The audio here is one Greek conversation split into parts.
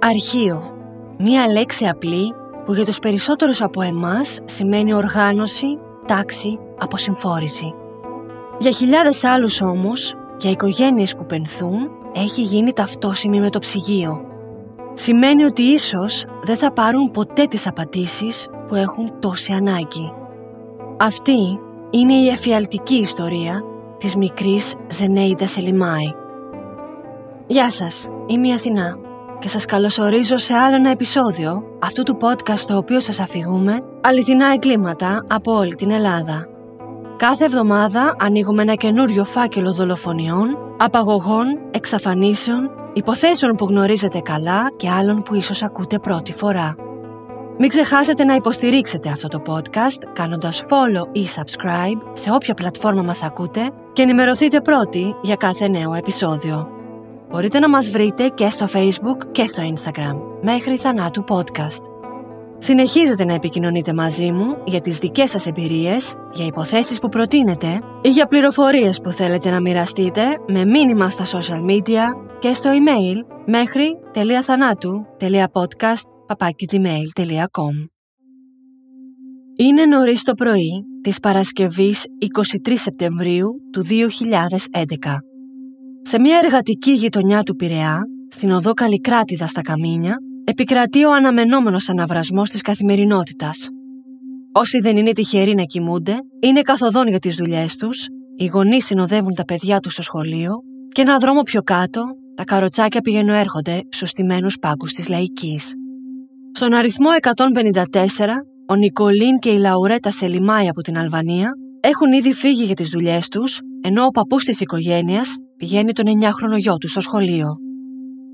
Αρχείο. Μία λέξη απλή που για τους περισσότερους από εμάς σημαίνει οργάνωση, τάξη, αποσυμφόρηση. Για χιλιάδες άλλους όμως, για οικογένειες που πενθούν, έχει γίνει ταυτόσιμη με το ψυγείο. Σημαίνει ότι ίσως δεν θα πάρουν ποτέ τις απαντήσεις που έχουν τόση ανάγκη. Αυτή είναι η εφιαλτική ιστορία της μικρής Ζενέιντα Σελιμάη. Γεια σας, είμαι η Αθηνά και σας καλωσορίζω σε άλλο ένα επεισόδιο αυτού του podcast στο οποίο σας αφηγούμε αληθινά εγκλήματα από όλη την Ελλάδα. Κάθε εβδομάδα ανοίγουμε ένα καινούριο φάκελο δολοφονιών, απαγωγών, εξαφανίσεων, υποθέσεων που γνωρίζετε καλά και άλλων που ίσως ακούτε πρώτη φορά. Μην ξεχάσετε να υποστηρίξετε αυτό το podcast κάνοντας follow ή subscribe σε όποια πλατφόρμα μας ακούτε και ενημερωθείτε πρώτοι για κάθε νέο επεισόδιο. Μπορείτε να μας βρείτε και στο Facebook και στο Instagram μέχρι θανάτου podcast. Συνεχίζετε να επικοινωνείτε μαζί μου για τις δικές σας εμπειρίες, για υποθέσεις που προτείνετε ή για πληροφορίες που θέλετε να μοιραστείτε με μήνυμα στα social media και στο email μέχρι .podcast.gmail.com Είναι νωρίς το πρωί της Παρασκευής 23 Σεπτεμβρίου του 2011. Σε μια εργατική γειτονιά του Πειραιά, στην οδό Καλικράτιδα στα Καμίνια, επικρατεί ο αναμενόμενος αναβρασμός της καθημερινότητας. Όσοι δεν είναι τυχεροί να κοιμούνται, είναι καθοδόν για τις δουλειές τους, οι γονείς συνοδεύουν τα παιδιά τους στο σχολείο και ένα δρόμο πιο κάτω, τα καροτσάκια πηγαίνουν έρχονται στους στημένους πάγκους της Λαϊκής. Στον αριθμό 154, ο Νικολίν και η Λαουρέτα Σελιμάη από την Αλβανία έχουν ήδη φύγει για τις δουλειές τους, ενώ ο παππούς της οικογένειας πηγαίνει τον 9χρονο γιο του στο σχολείο.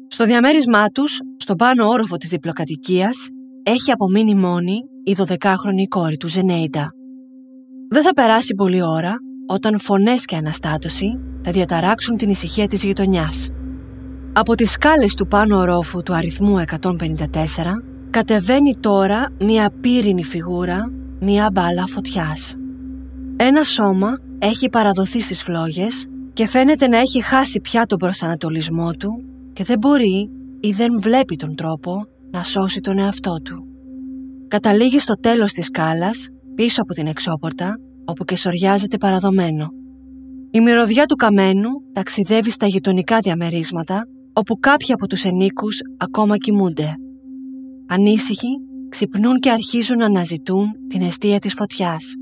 Στο διαμέρισμά τους, στον πάνω όροφο της διπλοκατοικίας, έχει απομείνει μόνη η 12χρονη κόρη του Ζενέιντα. Δεν θα περάσει πολλή ώρα όταν φωνές και αναστάτωση θα διαταράξουν την ησυχία της γειτονιάς. Από τις σκάλες του πάνω ορόφου του αριθμού 154 κατεβαίνει τώρα μία πύρινη φιγούρα, μία μπάλα φωτιάς. Ένα σώμα έχει παραδοθεί στις φλόγες και φαίνεται να έχει χάσει πια τον προσανατολισμό του και δεν μπορεί ή δεν βλέπει τον τρόπο να σώσει τον εαυτό του. Καταλήγει στο τέλος της σκάλας, πίσω από την εξώπορτα, όπου και σοριάζεται παραδομένο. Η μυρωδιά του καμένου ταξιδεύει στα γειτονικά διαμερίσματα, όπου κάποιοι από τους ενίκους ακόμα κοιμούνται. Ανήσυχοι, ξυπνούν και αρχίζουν να αναζητούν την αιστεία της φωτιάς.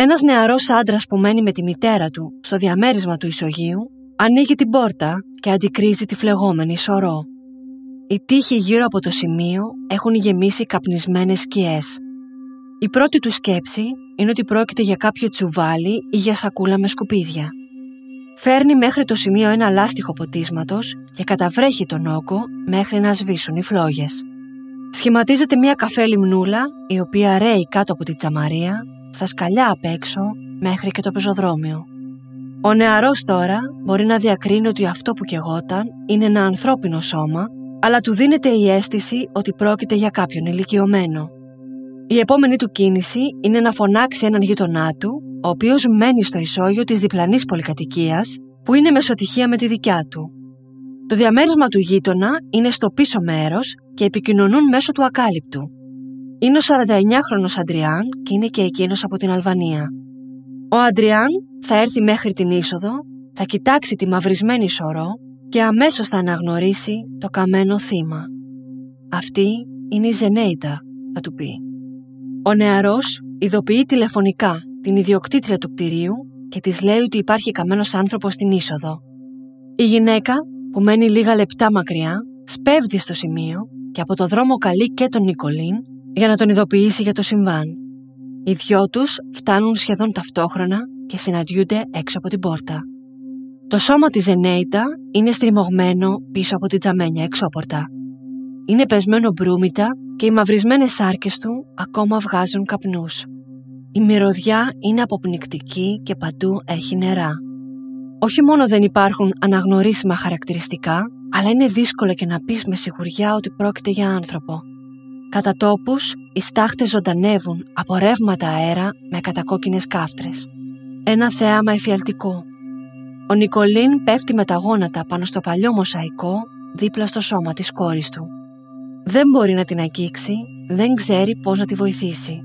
Ένας νεαρός άντρας που μένει με τη μητέρα του στο διαμέρισμα του ισογείου ανοίγει την πόρτα και αντικρίζει τη φλεγόμενη σωρό. Οι τείχοι γύρω από το σημείο έχουν γεμίσει καπνισμένες σκιές. Η πρώτη του σκέψη είναι ότι πρόκειται για κάποιο τσουβάλι ή για σακούλα με σκουπίδια. Φέρνει μέχρι το σημείο ένα λάστιχο ποτίσματος και καταβρέχει τον όγκο μέχρι να σβήσουν οι φλόγες. Σχηματίζεται μια καφέ λιμνούλα η οποία ρέει κάτω από τη τσαμαρία στα σκαλιά απ' έξω μέχρι και το πεζοδρόμιο. Ο νεαρός τώρα μπορεί να διακρίνει ότι αυτό που κεγόταν είναι ένα ανθρώπινο σώμα, αλλά του δίνεται η αίσθηση ότι πρόκειται για κάποιον ηλικιωμένο. Η επόμενη του κίνηση είναι να φωνάξει έναν γείτονά του, ο οποίος μένει στο ισόγειο της διπλανής πολυκατοικίας, που είναι μεσοτυχία με τη δικιά του. Το διαμέρισμα του γείτονα είναι στο πίσω μέρος και επικοινωνούν μέσω του ακάλυπτου. Είναι ο 49χρονος Αντριάν και είναι και εκείνος από την Αλβανία. Ο Αντριάν θα έρθει μέχρι την είσοδο, θα κοιτάξει τη μαυρισμένη σωρό και αμέσως θα αναγνωρίσει το καμένο θύμα. Αυτή είναι η Ζενέιτα, θα του πει. Ο νεαρός ειδοποιεί τηλεφωνικά την ιδιοκτήτρια του κτηρίου και της λέει ότι υπάρχει καμένος άνθρωπος στην είσοδο. Η γυναίκα, που μένει λίγα λεπτά μακριά, σπέβδει στο σημείο και από το δρόμο καλεί και τον Νικολίν για να τον ειδοποιήσει για το συμβάν. Οι δυο τους φτάνουν σχεδόν ταυτόχρονα και συναντιούνται έξω από την πόρτα. Το σώμα της Ζενέιτα είναι στριμωγμένο πίσω από την τζαμένια εξώπορτα. Είναι πεσμένο μπρούμητα και οι μαυρισμένες σάρκες του ακόμα βγάζουν καπνούς. Η μυρωδιά είναι αποπνικτική και παντού έχει νερά. Όχι μόνο δεν υπάρχουν αναγνωρίσιμα χαρακτηριστικά, αλλά είναι δύσκολο και να πεις με σιγουριά ότι πρόκειται για άνθρωπο. Κατά τόπους, οι στάχτες ζωντανεύουν από ρεύματα αέρα με κατακόκκινες κάφτρες. Ένα θέαμα εφιαλτικό. Ο Νικολίν πέφτει με τα γόνατα πάνω στο παλιό μοσαϊκό δίπλα στο σώμα της κόρης του. Δεν μπορεί να την αγγίξει, δεν ξέρει πώς να τη βοηθήσει.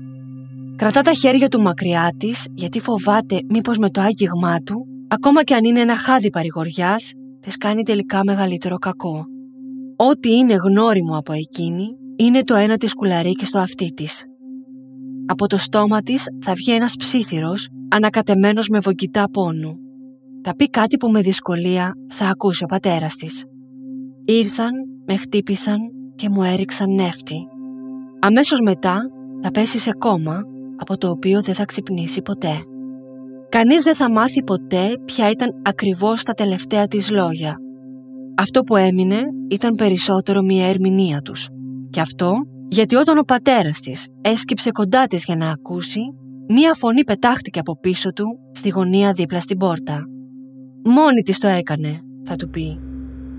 Κρατά τα χέρια του μακριά της γιατί φοβάται μήπως με το άγγιγμά του, ακόμα και αν είναι ένα χάδι παρηγοριάς, της κάνει τελικά μεγαλύτερο κακό. Ό,τι είναι γνώριμο από εκείνη είναι το ένα της κουλαρίκι στο αυτί της. Από το στόμα της θα βγει ένας ψήθυρος ανακατεμένος με βογγητά πόνου. Θα πει κάτι που με δυσκολία θα ακούσει ο πατέρας της. Ήρθαν, με χτύπησαν και μου έριξαν νεύτη. Αμέσως μετά θα πέσει σε κόμμα από το οποίο δεν θα ξυπνήσει ποτέ. Κανείς δεν θα μάθει ποτέ ποια ήταν ακριβώς τα τελευταία της λόγια. Αυτό που έμεινε ήταν περισσότερο μια ερμηνεία τους. Και αυτό γιατί όταν ο πατέρας της έσκυψε κοντά της για να ακούσει, μία φωνή πετάχτηκε από πίσω του στη γωνία δίπλα στην πόρτα. «Μόνη της το έκανε», θα του πει.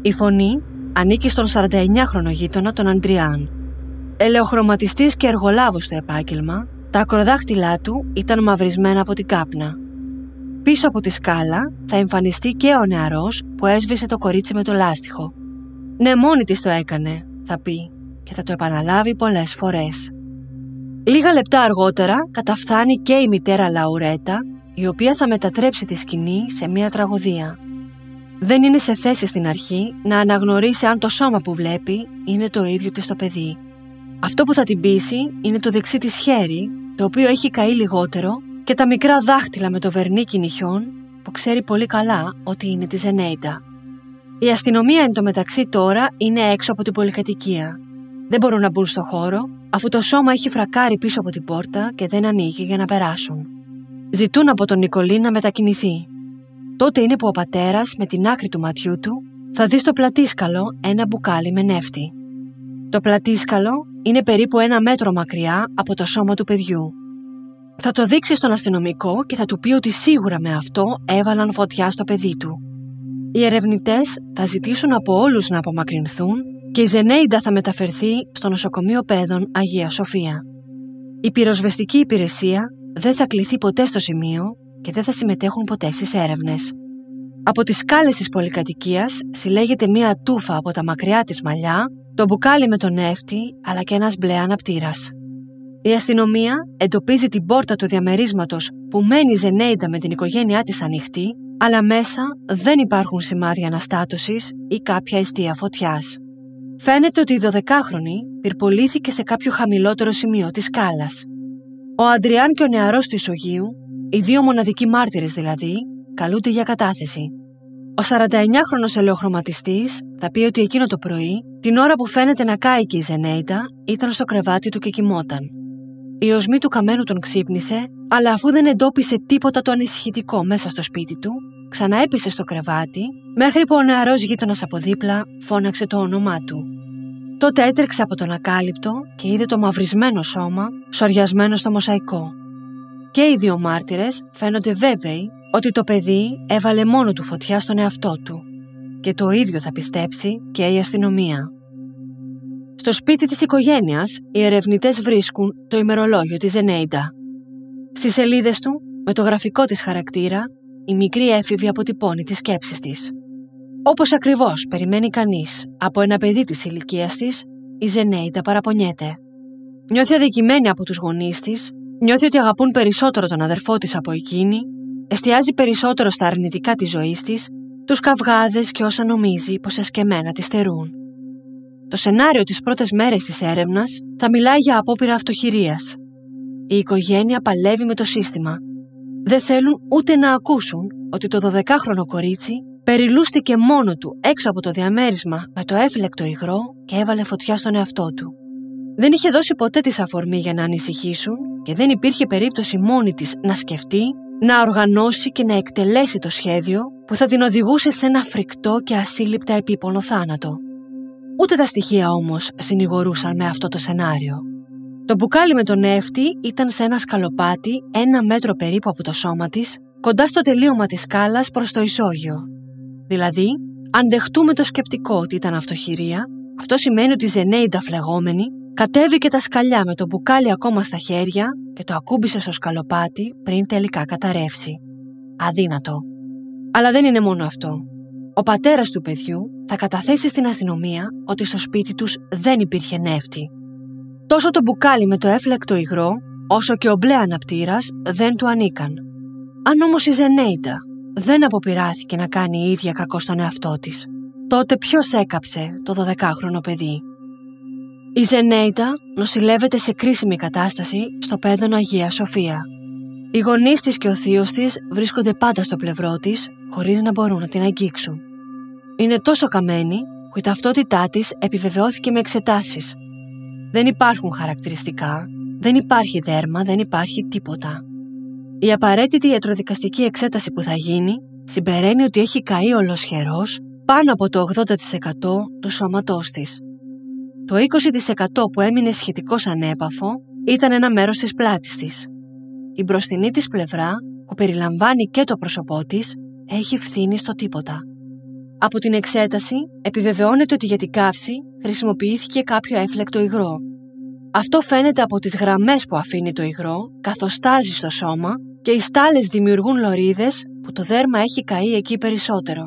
Η φωνή ανήκει στον 49χρονο γείτονα τον Αντριάν. Ελεοχρωματιστής και εργολάβος στο επάγγελμα, τα ακροδάχτυλά του ήταν μαυρισμένα από την κάπνα. Πίσω από τη σκάλα θα εμφανιστεί και ο νεαρός που έσβησε το κορίτσι με το λάστιχο. «Ναι, μόνη της το έκανε», θα πει και θα το επαναλάβει πολλές φορές. Λίγα λεπτά αργότερα καταφθάνει και η μητέρα Λαουρέτα, η οποία θα μετατρέψει τη σκηνή σε μια τραγωδία. Δεν είναι σε θέση στην αρχή να αναγνωρίσει αν το σώμα που βλέπει είναι το ίδιο της το παιδί. Αυτό που θα την πείσει είναι το δεξί της χέρι, το οποίο έχει καεί λιγότερο και τα μικρά δάχτυλα με το βερνίκι νυχιών που ξέρει πολύ καλά ότι είναι της Ζενέιτα. Η αστυνομία εν τω μεταξύ τώρα είναι έξω από την πολυκατοικία. Δεν μπορούν να μπουν στο χώρο, αφού το σώμα έχει φρακάρει πίσω από την πόρτα και δεν ανοίγει για να περάσουν. Ζητούν από τον Νικολή να μετακινηθεί. Τότε είναι που ο πατέρας, με την άκρη του ματιού του, θα δει στο πλατήσκαλο ένα μπουκάλι με νεύτη. Το πλατήσκαλο είναι περίπου ένα μέτρο μακριά από το σώμα του παιδιού. Θα το δείξει στον αστυνομικό και θα του πει ότι σίγουρα με αυτό έβαλαν φωτιά στο παιδί του. Οι ερευνητές θα ζητήσουν από όλους να απομακρυνθούν και η Ζενέιντα θα μεταφερθεί στο νοσοκομείο παιδών Αγία Σοφία. Η πυροσβεστική υπηρεσία δεν θα κληθεί ποτέ στο σημείο και δεν θα συμμετέχουν ποτέ στις έρευνες. Από τις σκάλες της πολυκατοικίας συλλέγεται μία τούφα από τα μακριά της μαλλιά, το μπουκάλι με τον νεύτη αλλά και ένας μπλε αναπτήρας. Η αστυνομία εντοπίζει την πόρτα του διαμερίσματος που μένει η Ζενέιντα με την οικογένειά της ανοιχτή, αλλά μέσα δεν υπάρχουν σημάδια αναστάτωσης ή κάποια αιστεία φωτιάς. Φαίνεται ότι η 12χρονη πυρπολήθηκε σε κάποιο χαμηλότερο σημείο της σκάλας. Ο Αντριάν και ο νεαρός του Ισογείου, οι δύο μοναδικοί μάρτυρες δηλαδή, καλούνται για κατάθεση. Ο 49χρονος ελαιοχρωματιστής θα πει ότι εκείνο το πρωί, την ώρα που φαίνεται να κάει και η Ζενέιτα, ήταν στο κρεβάτι του και κοιμόταν. Η οσμή του καμένου τον ξύπνησε, αλλά αφού δεν εντόπισε τίποτα το ανησυχητικό μέσα στο σπίτι του, ξαναέπισε στο κρεβάτι, μέχρι που ο νεαρός γείτονας από δίπλα φώναξε το όνομά του. Τότε έτρεξε από τον ακάλυπτο και είδε το μαυρισμένο σώμα σοριασμένο στο μοσαϊκό. Και οι δύο μάρτυρες φαίνονται βέβαιοι ότι το παιδί έβαλε μόνο του φωτιά στον εαυτό του. Και το ίδιο θα πιστέψει και η αστυνομία. Στο σπίτι της οικογένειας, οι ερευνητές βρίσκουν το ημερολόγιο της Ζενέιντα. Στις σελίδες του, με το γραφικό της χαρακτήρα, η μικρή έφηβη αποτυπώνει τις σκέψεις της. Όπως ακριβώς περιμένει κανείς από ένα παιδί της ηλικίας της, η Ζενέιτα παραπονιέται. Νιώθει αδικημένη από τους γονείς της, νιώθει ότι αγαπούν περισσότερο τον αδερφό της από εκείνη, εστιάζει περισσότερο στα αρνητικά της ζωής της, τους καυγάδες και όσα νομίζει πως εσκεμμένα τη στερούν. Το σενάριο τις πρώτες μέρες της έρευνας θα μιλάει για απόπειρα αυτοχειρίας. Η οικογένεια παλεύει με το σύστημα δεν θέλουν ούτε να ακούσουν ότι το 12χρονο κορίτσι περιλούστηκε μόνο του έξω από το διαμέρισμα με το έφλεκτο υγρό και έβαλε φωτιά στον εαυτό του. Δεν είχε δώσει ποτέ τη αφορμή για να ανησυχήσουν και δεν υπήρχε περίπτωση μόνη της να σκεφτεί, να οργανώσει και να εκτελέσει το σχέδιο που θα την οδηγούσε σε ένα φρικτό και ασύλληπτα επίπονο θάνατο. Ούτε τα στοιχεία όμως συνηγορούσαν με αυτό το σενάριο. Το μπουκάλι με τον νεύτη ήταν σε ένα σκαλοπάτι ένα μέτρο περίπου από το σώμα της, κοντά στο τελείωμα της σκάλας προς το ισόγειο. Δηλαδή, αν δεχτούμε το σκεπτικό ότι ήταν αυτοχειρία, αυτό σημαίνει ότι η Ζενέιντα φλεγόμενη κατέβηκε τα σκαλιά με το μπουκάλι ακόμα στα χέρια και το ακούμπησε στο σκαλοπάτι πριν τελικά καταρρεύσει. Αδύνατο. Αλλά δεν είναι μόνο αυτό. Ο πατέρας του παιδιού θα καταθέσει στην αστυνομία ότι στο σπίτι τους δεν υπήρχε νεύτη. Τόσο το μπουκάλι με το έφλεκτο υγρό, όσο και ο μπλε αναπτήρας δεν του ανήκαν. Αν όμως η Ζενέιτα δεν αποπειράθηκε να κάνει η ίδια κακό στον εαυτό της, τότε ποιος έκαψε το 12χρονο παιδί; Η Ζενέιτα νοσηλεύεται σε κρίσιμη κατάσταση στο πέδον Αγία Σοφία. Οι γονείς της και ο θείος της βρίσκονται πάντα στο πλευρό της, χωρίς να μπορούν να την αγγίξουν. Είναι τόσο καμένη που η ταυτότητά της επιβεβαιώθηκε με εξετάσεις. Δεν υπάρχουν χαρακτηριστικά, δεν υπάρχει δέρμα, δεν υπάρχει τίποτα. Η απαραίτητη ιατροδικαστική εξέταση που θα γίνει συμπεραίνει ότι έχει καεί ολοσχερός πάνω από το 80% του σώματός της. Το 20% που έμεινε σχετικώς ανέπαφο ήταν ένα μέρος της πλάτης της. Η μπροστινή της πλευρά, που περιλαμβάνει και το πρόσωπό της, έχει φθήνει στο τίποτα. Από την εξέταση επιβεβαιώνεται ότι για την καύση χρησιμοποιήθηκε κάποιο έφλεκτο υγρό. Αυτό φαίνεται από τις γραμμές που αφήνει το υγρό, καθώς στάζει στο σώμα και οι στάλες δημιουργούν λωρίδες που το δέρμα έχει καεί εκεί περισσότερο.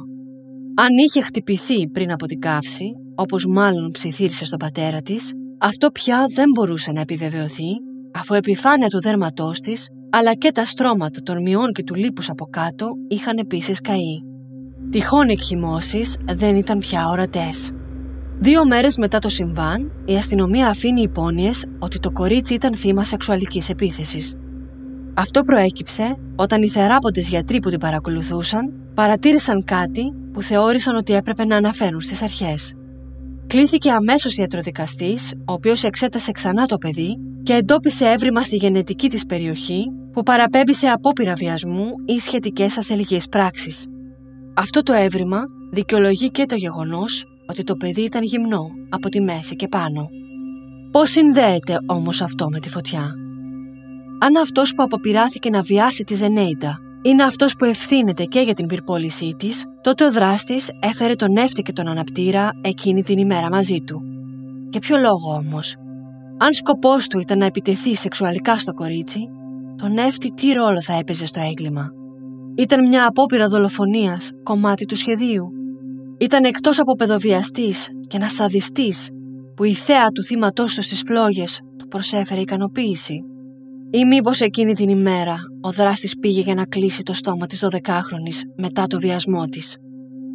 Αν είχε χτυπηθεί πριν από την καύση, όπως μάλλον ψιθύρισε στον πατέρα της, αυτό πια δεν μπορούσε να επιβεβαιωθεί, αφού επιφάνεια του δέρματός της, αλλά και τα στρώματα των μειών και του λίπους από κάτω είχαν επίσης καεί. Τυχόν εκχυμώσεις δεν ήταν πια ορατές. Δύο μέρες μετά το συμβάν, η αστυνομία αφήνει υπόνοιες ότι το κορίτσι ήταν θύμα σεξουαλικής επίθεσης. Αυτό προέκυψε όταν οι θεράποντες γιατροί που την παρακολουθούσαν παρατήρησαν κάτι που θεώρησαν ότι έπρεπε να αναφέρουν στις αρχές. Κλήθηκε αμέσως ιατροδικαστής, ο οποίος εξέτασε ξανά το παιδί και εντόπισε έβριμα στη γενετική της περιοχή που παραπέμπει σε απόπειρα βιασμού ή σχετικές ασελγείς πράξεις. Αυτό το έβριμα δικαιολογεί και το γεγονός ότι το παιδί ήταν γυμνό από τη μέση και πάνω. Πώς συνδέεται όμως αυτό με τη φωτιά; Αν αυτός που αποπειράθηκε να βιάσει τη Ζενέιτα είναι αυτός που ευθύνεται και για την πυρπόλησή της, τότε ο δράστης έφερε τον νεύτη και τον αναπτήρα εκείνη την ημέρα μαζί του. Για ποιο λόγο όμως; Αν σκοπός του ήταν να επιτεθεί σεξουαλικά στο κορίτσι, τον νεύτη τι ρόλο θα έπαιζε στο έγκλημα; Ήταν μια απόπειρα δολοφονίας, κομμάτι του σχεδίου. Ήταν εκτός από παιδοβιαστής και ένας σαδιστής που η θέα του θύματός του στις φλόγες του προσέφερε ικανοποίηση. Ή μήπως εκείνη την ημέρα ο δράστης πήγε για να κλείσει το στόμα της 12χρονης μετά το βιασμό της.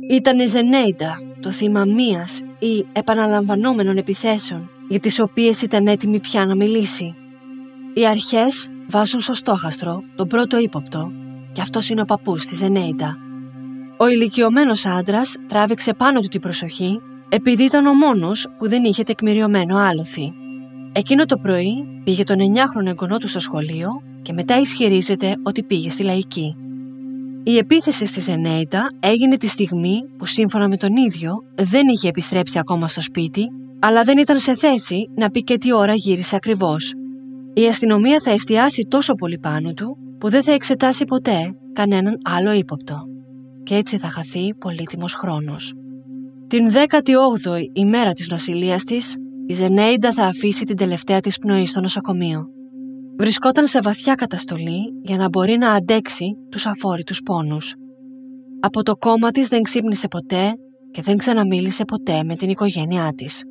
Ήταν η Ζενέιντα, το θύμα μίας ή επαναλαμβανόμενων επιθέσεων για τις οποίες ήταν έτοιμη πια να μιλήσει. Οι αρχές βάζουν στο στόχαστρο τον πρώτο ύποπτο και αυτός είναι ο παππούς της Ζενέιντα. Ο ηλικιωμένος άντρας τράβηξε πάνω του την προσοχή επειδή ήταν ο μόνος που δεν είχε τεκμηριωμένο άλοθη. Εκείνο το πρωί πήγε τον 9χρονο εγγονό του στο σχολείο και μετά ισχυρίζεται ότι πήγε στη λαϊκή. Η επίθεση στη Ζενέιτα έγινε τη στιγμή που σύμφωνα με τον ίδιο δεν είχε επιστρέψει ακόμα στο σπίτι, αλλά δεν ήταν σε θέση να πει και τι ώρα γύρισε ακριβώς. Η αστυνομία θα εστιάσει τόσο πολύ πάνω του που δεν θα εξετάσει ποτέ κανέναν άλλο ύποπτο. Και έτσι θα χαθεί πολύτιμος χρόνος. Την 18η ημέρα της νοσηλείας της, η Ζενέιντα θα αφήσει την τελευταία της πνοή στο νοσοκομείο. Βρισκόταν σε βαθιά καταστολή για να μπορεί να αντέξει τους αφόρητους πόνους. Από το κόμμα της δεν ξύπνησε ποτέ και δεν ξαναμίλησε ποτέ με την οικογένειά της.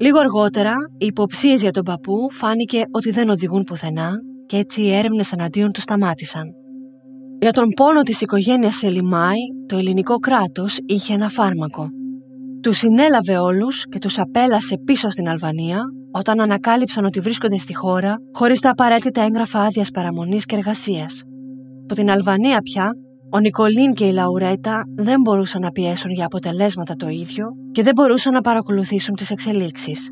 Λίγο αργότερα, οι υποψίες για τον παππού φάνηκε ότι δεν οδηγούν πουθενά και έτσι οι έρευνες εναντίον του σταμάτησαν. Για τον πόνο της οικογένειας Σελιμάη, το ελληνικό κράτος είχε ένα φάρμακο – τους συνέλαβε όλους και τους απέλασε πίσω στην Αλβανία όταν ανακάλυψαν ότι βρίσκονται στη χώρα χωρίς τα απαραίτητα έγγραφα άδειας παραμονής και εργασίας. Από την Αλβανία πια, ο Νικολίν και η Λαουρέτα δεν μπορούσαν να πιέσουν για αποτελέσματα το ίδιο και δεν μπορούσαν να παρακολουθήσουν τις εξελίξεις.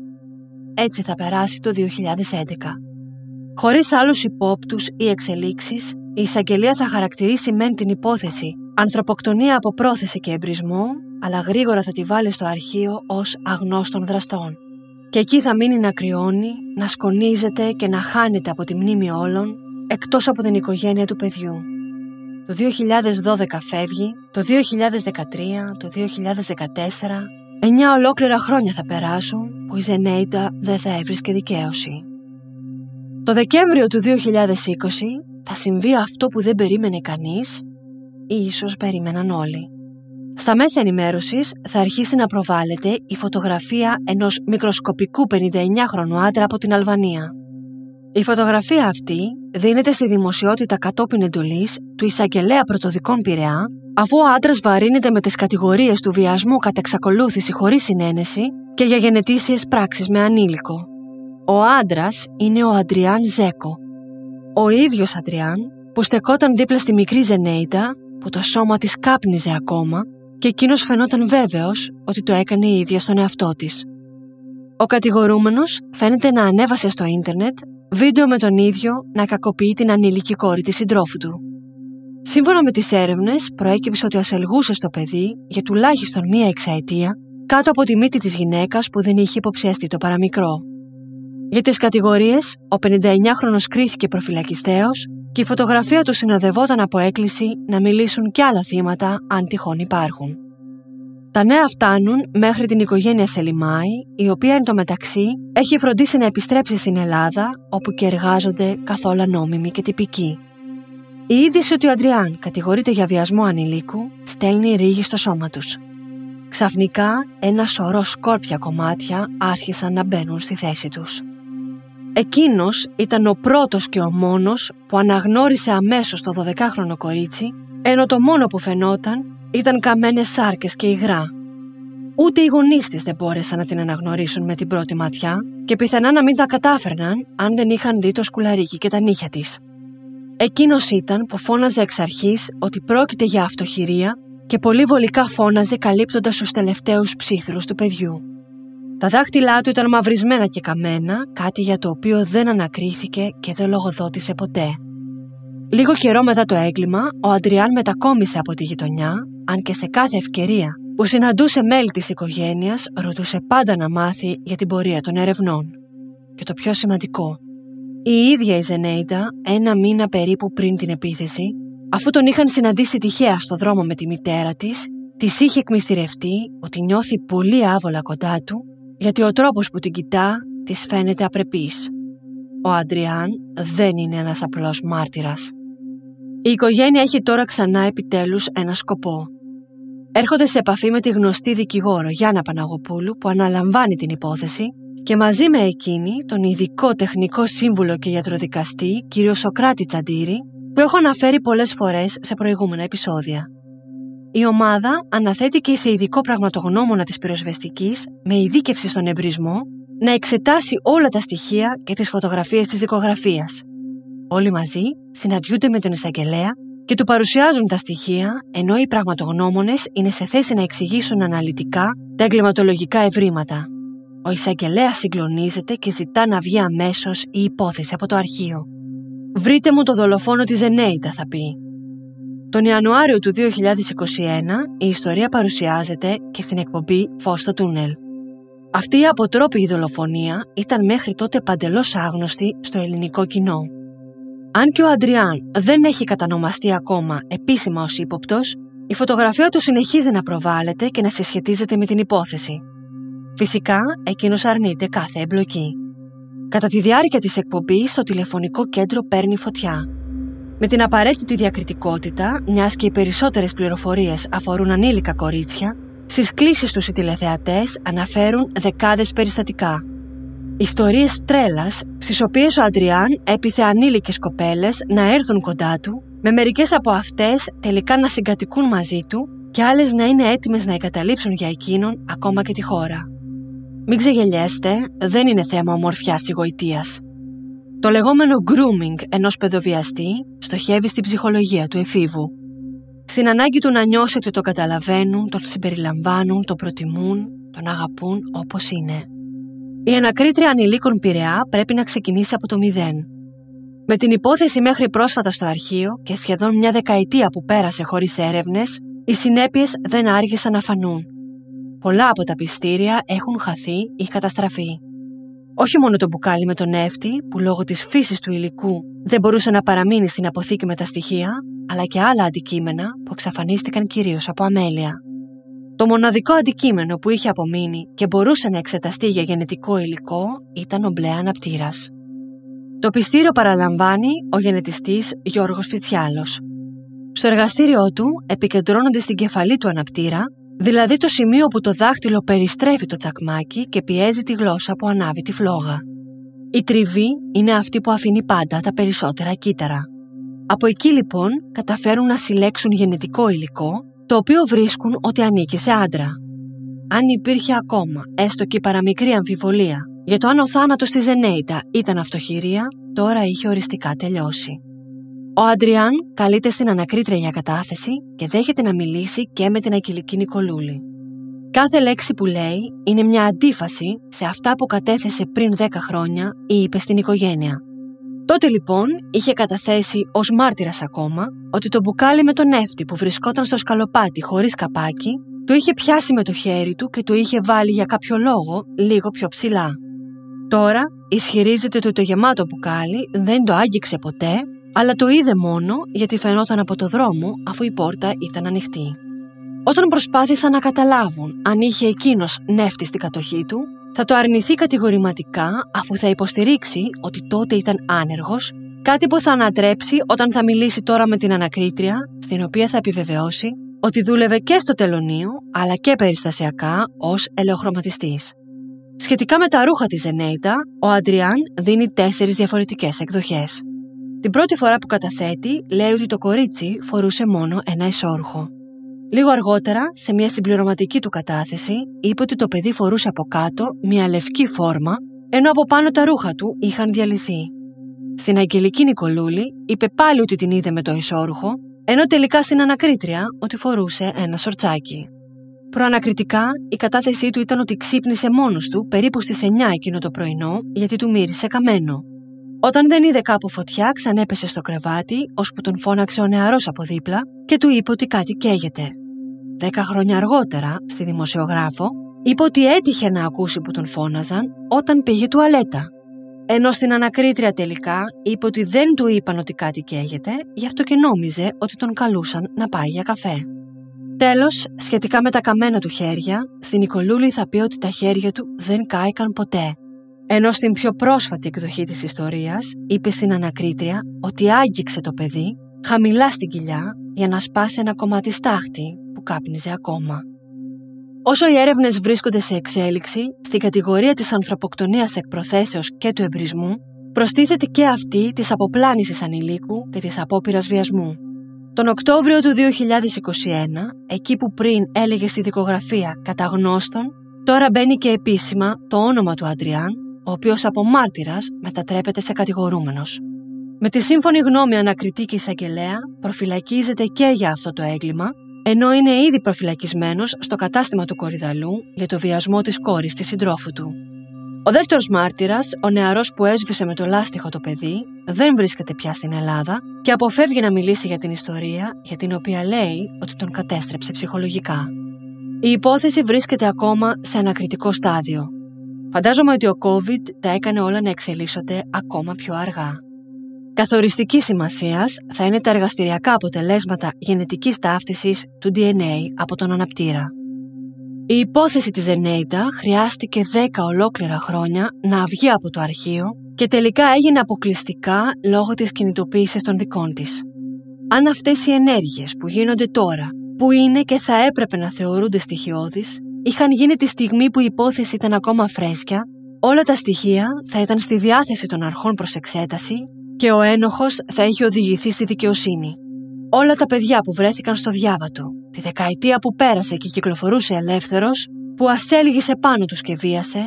Έτσι θα περάσει το 2011. Χωρίς άλλους υπόπτους ή εξελίξεις, η εισαγγελία θα χαρακτηρίσει μεν την υπόθεση ανθρωποκτονία από πρόθεση και εμπρισμό αλλά γρήγορα θα τη βάλει στο αρχείο ως αγνώστων δραστών. Και εκεί θα μείνει να κρυώνει, να σκονίζεται και να χάνεται από τη μνήμη όλων, εκτός από την οικογένεια του παιδιού. Το 2012 φεύγει, το 2013, το 2014, εννιά ολόκληρα χρόνια θα περάσουν που η Ζενέιτα δεν θα έβρισκε δικαίωση. Το Δεκέμβριο του 2020 θα συμβεί αυτό που δεν περίμενε κανείς ή ίσως περίμεναν όλοι. Στα μέσα ενημέρωσης θα αρχίσει να προβάλλεται η φωτογραφία ενός μικροσκοπικού 59χρονου άντρα από την Αλβανία. Η φωτογραφία αυτή δίνεται στη δημοσιότητα κατόπιν εντολής του εισαγγελέα πρωτοδικών Πειραιά, αφού ο άντρας βαρύνεται με τις κατηγορίες του βιασμού κατά εξακολούθηση χωρίς συνένεση και για γενετήσιες πράξεις με ανήλικο. Ο άντρας είναι ο Αντριάν Ζέκο. Ο ίδιος Αντριάν, που στεκόταν δίπλα στη μικρή Ζενέιτα, που το σώμα της κάπνιζε ακόμα και εκείνος φαινόταν βέβαιος ότι το έκανε η ίδια στον εαυτό της. Ο κατηγορούμενος φαίνεται να ανέβασε στο ίντερνετ βίντεο με τον ίδιο να κακοποιεί την ανήλικη κόρη της συντρόφου του. Σύμφωνα με τις έρευνες, προέκυψε ότι ασελγούσε στο παιδί για τουλάχιστον μία εξαετία κάτω από τη μύτη της γυναίκας που δεν είχε υποψιαστεί το παραμικρό. Για τις κατηγορίες, ο 59χρονο κρίθηκε προφυλακιστέο και η φωτογραφία του συνοδευόταν από έκκληση να μιλήσουν κι άλλα θύματα αν τυχόν υπάρχουν. Τα νέα φτάνουν μέχρι την οικογένεια Σελιμάη, η οποία εν τω μεταξύ έχει φροντίσει να επιστρέψει στην Ελλάδα, όπου και εργάζονται καθόλου νόμιμοι και τυπικοί. Η είδηση ότι ο Αντριάν κατηγορείται για βιασμό ανηλίκου στέλνει ρίγη στο σώμα τους. Ξαφνικά ένα σωρό σκόρπια κομμάτια άρχισαν να μπαίνουν στη θέση τους. Εκείνος ήταν ο πρώτος και ο μόνος που αναγνώρισε αμέσως το 12χρονο κορίτσι, ενώ το μόνο που φαινόταν ήταν καμένες σάρκες και υγρά. Ούτε οι γονείς της δεν μπόρεσαν να την αναγνωρίσουν με την πρώτη ματιά και πιθανά να μην τα κατάφερναν αν δεν είχαν δει το σκουλαρίκι και τα νύχια της. Εκείνος ήταν που φώναζε εξ αρχής ότι πρόκειται για αυτοχειρία και πολύ βολικά φώναζε καλύπτοντας τους τελευταίους ψήθρους του παιδιού. Τα δάχτυλά του ήταν μαυρισμένα και καμένα, κάτι για το οποίο δεν ανακρίθηκε και δεν λογοδότησε ποτέ. Λίγο καιρό μετά το έγκλημα, ο Αντριάν μετακόμισε από τη γειτονιά, αν και σε κάθε ευκαιρία που συναντούσε μέλη της οικογένειας, ρωτούσε πάντα να μάθει για την πορεία των ερευνών. Και το πιο σημαντικό, η ίδια η Ζενέιντα, ένα μήνα περίπου πριν την επίθεση, αφού τον είχαν συναντήσει τυχαία στο δρόμο με τη μητέρα της, της είχε εκμυστηρευτεί ότι νιώθει πολύ άβολα κοντά του, γιατί ο τρόπος που την κοιτά της φαίνεται απρεπής. Ο Αντριάν δεν είναι ένας απλός μάρτυρας. Η οικογένεια έχει τώρα ξανά επιτέλους ένα σκοπό. Έρχονται σε επαφή με τη γνωστή δικηγόρο Γιάννα Παναγοπούλου που αναλαμβάνει την υπόθεση και μαζί με εκείνη τον ειδικό τεχνικό σύμβουλο και γιατροδικαστή κύριο Σοκράτη Τσαντήρη που έχω αναφέρει πολλές φορές σε προηγούμενα επεισόδια. Η ομάδα αναθέτει και σε ειδικό πραγματογνώμονα της πυροσβεστικής με ειδίκευση στον εμπρισμό να εξετάσει όλα τα στοιχεία και τις φωτογραφίες της δικογραφίας. Όλοι μαζί συναντιούνται με τον εισαγγελέα και του παρουσιάζουν τα στοιχεία, ενώ οι πραγματογνώμονες είναι σε θέση να εξηγήσουν αναλυτικά τα εγκληματολογικά ευρήματα. Ο εισαγγελέας συγκλονίζεται και ζητά να βγει αμέσως η υπόθεση από το αρχείο. Βρείτε μου το δολοφόνο της Ζενέιτα, θα πει. Τον Ιανουάριο του 2021 η ιστορία παρουσιάζεται και στην εκπομπή Φως στο Τούνελ. Αυτή η αποτρόπηγη δολοφονία ήταν μέχρι τότε παντελώς άγνωστη στο ελληνικό κοινό. Αν και ο Αντριάν δεν έχει κατανομαστεί ακόμα επίσημα ως ύποπτος, η φωτογραφία του συνεχίζει να προβάλλεται και να συσχετίζεται με την υπόθεση. Φυσικά, εκείνος αρνείται κάθε εμπλοκή. Κατά τη διάρκεια της εκπομπής, το τηλεφωνικό κέντρο παίρνει φωτιά. Με την απαραίτητη διακριτικότητα, μιας και οι περισσότερες πληροφορίες αφορούν ανήλικα κορίτσια, στις κλήσεις τους οι τηλεθεατές αναφέρουν δεκάδες περιστατικά. Ιστορίες τρέλας, στις οποίες ο Αντριάν έπιθε ανήλικες κοπέλες να έρθουν κοντά του, με μερικές από αυτές τελικά να συγκατοικούν μαζί του και άλλες να είναι έτοιμες να εγκαταλείψουν για εκείνον ακόμα και τη χώρα. Μην ξεγελιέστε, δεν είναι θέμα ομορφιάς ή γοητείας. Το λεγόμενο grooming ενός παιδοβιαστή στοχεύει στην ψυχολογία του εφήβου. Στην ανάγκη του να νιώσει ότι το καταλαβαίνουν, τον συμπεριλαμβάνουν, τον προτιμούν, τον αγαπούν όπως είναι. Η ανακρίτρια ανηλίκων Πειραιά πρέπει να ξεκινήσει από το μηδέν. Με την υπόθεση μέχρι πρόσφατα στο αρχείο και σχεδόν μια δεκαετία που πέρασε χωρίς έρευνες, οι συνέπειες δεν άργησαν να φανούν. Πολλά από τα πιστήρια έχουν χαθεί ή καταστραφεί. Όχι μόνο το μπουκάλι με τον νεύτη, που λόγω της φύσης του υλικού δεν μπορούσε να παραμείνει στην αποθήκη με τα στοιχεία, αλλά και άλλα αντικείμενα που εξαφανίστηκαν κυρίως από αμέλεια. Το μοναδικό αντικείμενο που είχε απομείνει και μπορούσε να εξεταστεί για γενετικό υλικό ήταν ο μπλε αναπτήρας. Το πιστήριο παραλαμβάνει ο γενετιστής Γιώργος Φιτσιάλος. Στο εργαστήριό του επικεντρώνονται στην κεφαλή του αναπτήρα Δηλαδή το σημείο που το δάχτυλο περιστρέφει το τσακμάκι και πιέζει τη γλώσσα που ανάβει τη φλόγα. Η τριβή είναι αυτή που αφήνει πάντα τα περισσότερα κύτταρα. Από εκεί λοιπόν καταφέρουν να συλλέξουν γενετικό υλικό, το οποίο βρίσκουν ότι ανήκει σε άντρα. Αν υπήρχε ακόμα έστω και παραμικρή αμφιβολία για το αν ο θάνατος της Ζενέιτα ήταν αυτοχειρία, τώρα είχε οριστικά τελειώσει. Ο Αντριάν καλείται στην ανακρίτρια για κατάθεση και δέχεται να μιλήσει και με την Ακυλική Νικολούλη. Κάθε λέξη που λέει είναι μια αντίφαση σε αυτά που κατέθεσε πριν 10 χρόνια ή είπε στην οικογένεια. Τότε λοιπόν είχε καταθέσει ως μάρτυρας ακόμα ότι το μπουκάλι με τον νεύτη που βρισκόταν στο σκαλοπάτι χωρίς καπάκι το είχε πιάσει με το χέρι του και το είχε βάλει για κάποιο λόγο λίγο πιο ψηλά. Τώρα ισχυρίζεται ότι το γεμάτο μπουκάλι δεν το άγγιξε ποτέ αλλά το είδε μόνο γιατί φαινόταν από το δρόμο αφού η πόρτα ήταν ανοιχτή. Όταν προσπάθησαν να καταλάβουν αν είχε εκείνος νεύτη στην κατοχή του, θα το αρνηθεί κατηγορηματικά αφού θα υποστηρίξει ότι τότε ήταν άνεργος, κάτι που θα ανατρέψει όταν θα μιλήσει τώρα με την ανακρίτρια, στην οποία θα επιβεβαιώσει ότι δούλευε και στο τελωνίο αλλά και περιστασιακά ως ελαιοχρωματιστής. Σχετικά με τα ρούχα της Ζενέιτα, ο Αντριάν δίνει τέσσερις διαφορετικές εκδοχές. Την πρώτη φορά που καταθέτει, λέει ότι το κορίτσι φορούσε μόνο ένα ισόρουχο. Λίγο αργότερα, σε μια συμπληρωματική του κατάθεση, είπε ότι το παιδί φορούσε από κάτω μια λευκή φόρμα, ενώ από πάνω τα ρούχα του είχαν διαλυθεί. Στην Αγγελική Νικολούλη είπε πάλι ότι την είδε με το ισόρουχο, ενώ τελικά στην ανακρίτρια ότι φορούσε ένα σορτσάκι. Προανακριτικά, η κατάθεσή του ήταν ότι ξύπνησε μόνος του περίπου στις 9 εκείνο το πρωινό γιατί του μύρισε καμένο. Όταν δεν είδε κάπου φωτιά, ξανέπεσε στο κρεβάτι, ώσπου τον φώναξε ο νεαρός από δίπλα και του είπε ότι κάτι καίγεται. Δέκα χρόνια αργότερα, στη δημοσιογράφο, είπε ότι έτυχε να ακούσει που τον φώναζαν όταν πήγε τουαλέτα. Ενώ στην ανακρίτρια τελικά είπε ότι δεν του είπαν ότι κάτι καίγεται, γι' αυτό και νόμιζε ότι τον καλούσαν να πάει για καφέ. Τέλος, σχετικά με τα καμένα του χέρια, στην Νικολούλη θα πει ότι τα χέρια του δεν κάηκαν ποτέ ενώ στην πιο πρόσφατη εκδοχή της ιστορίας είπε στην ανακρίτρια ότι άγγιξε το παιδί χαμηλά στην κοιλιά για να σπάσει ένα κομμάτι στάχτη που κάπνιζε ακόμα. Όσο οι έρευνες βρίσκονται σε εξέλιξη, στην κατηγορία της ανθρωποκτονίας εκ προθέσεως και του εμπρισμού, προστίθεται και αυτή της αποπλάνησης ανηλίκου και της απόπειρας βιασμού. Τον Οκτώβριο του 2021, εκεί που πριν έλεγε στη δικογραφία κατά γνώστον, τώρα μπαίνει και επίσημα το όνομα του Αντριάν ο οποίος από μάρτυρας μετατρέπεται σε κατηγορούμενος. Με τη σύμφωνη γνώμη ανακριτή εισαγγελέα, προφυλακίζεται και για αυτό το έγκλημα, ενώ είναι ήδη προφυλακισμένος στο κατάστημα του Κορυδαλού για το βιασμό της κόρης της συντρόφου του. Ο δεύτερος μάρτυρας, ο νεαρός που έσβησε με το λάστιχο το παιδί, δεν βρίσκεται πια στην Ελλάδα και αποφεύγει να μιλήσει για την ιστορία για την οποία λέει ότι τον κατέστρεψε ψυχολογικά. Η υπόθεση βρίσκεται ακόμα σε ανακριτικό στάδιο Φαντάζομαι ότι ο COVID τα έκανε όλα να εξελίσσονται ακόμα πιο αργά. Καθοριστική σημασίας θα είναι τα εργαστηριακά αποτελέσματα γενετικής ταύτισης του DNA από τον αναπτήρα. Η υπόθεση της Ζενέιτα χρειάστηκε 10 ολόκληρα χρόνια να βγει από το αρχείο και τελικά έγινε αποκλειστικά λόγω της κινητοποίησης των δικών της. Αν αυτές οι ενέργειες που γίνονται τώρα, που είναι και θα έπρεπε να θεωρούνται στοιχειώδεις, είχαν γίνει τη στιγμή που η υπόθεση ήταν ακόμα φρέσκια, όλα τα στοιχεία θα ήταν στη διάθεση των αρχών προς εξέταση και ο ένοχος θα είχε οδηγηθεί στη δικαιοσύνη. Όλα τα παιδιά που βρέθηκαν στο διάβατο, τη δεκαετία που πέρασε και κυκλοφορούσε ελεύθερος, που ασέλγησε πάνω τους και βίασε,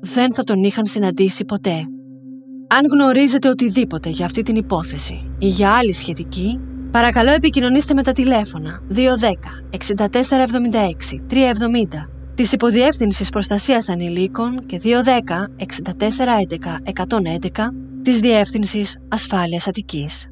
δεν θα τον είχαν συναντήσει ποτέ. Αν γνωρίζετε οτιδήποτε για αυτή την υπόθεση ή για άλλη σχετική, παρακαλώ επικοινωνήστε με τα τηλέφωνα 210 6476 370 της Υποδιεύθυνσης Προστασίας Ανηλίκων και 210 6411 111 της Διεύθυνσης Ασφάλειας Αττικής.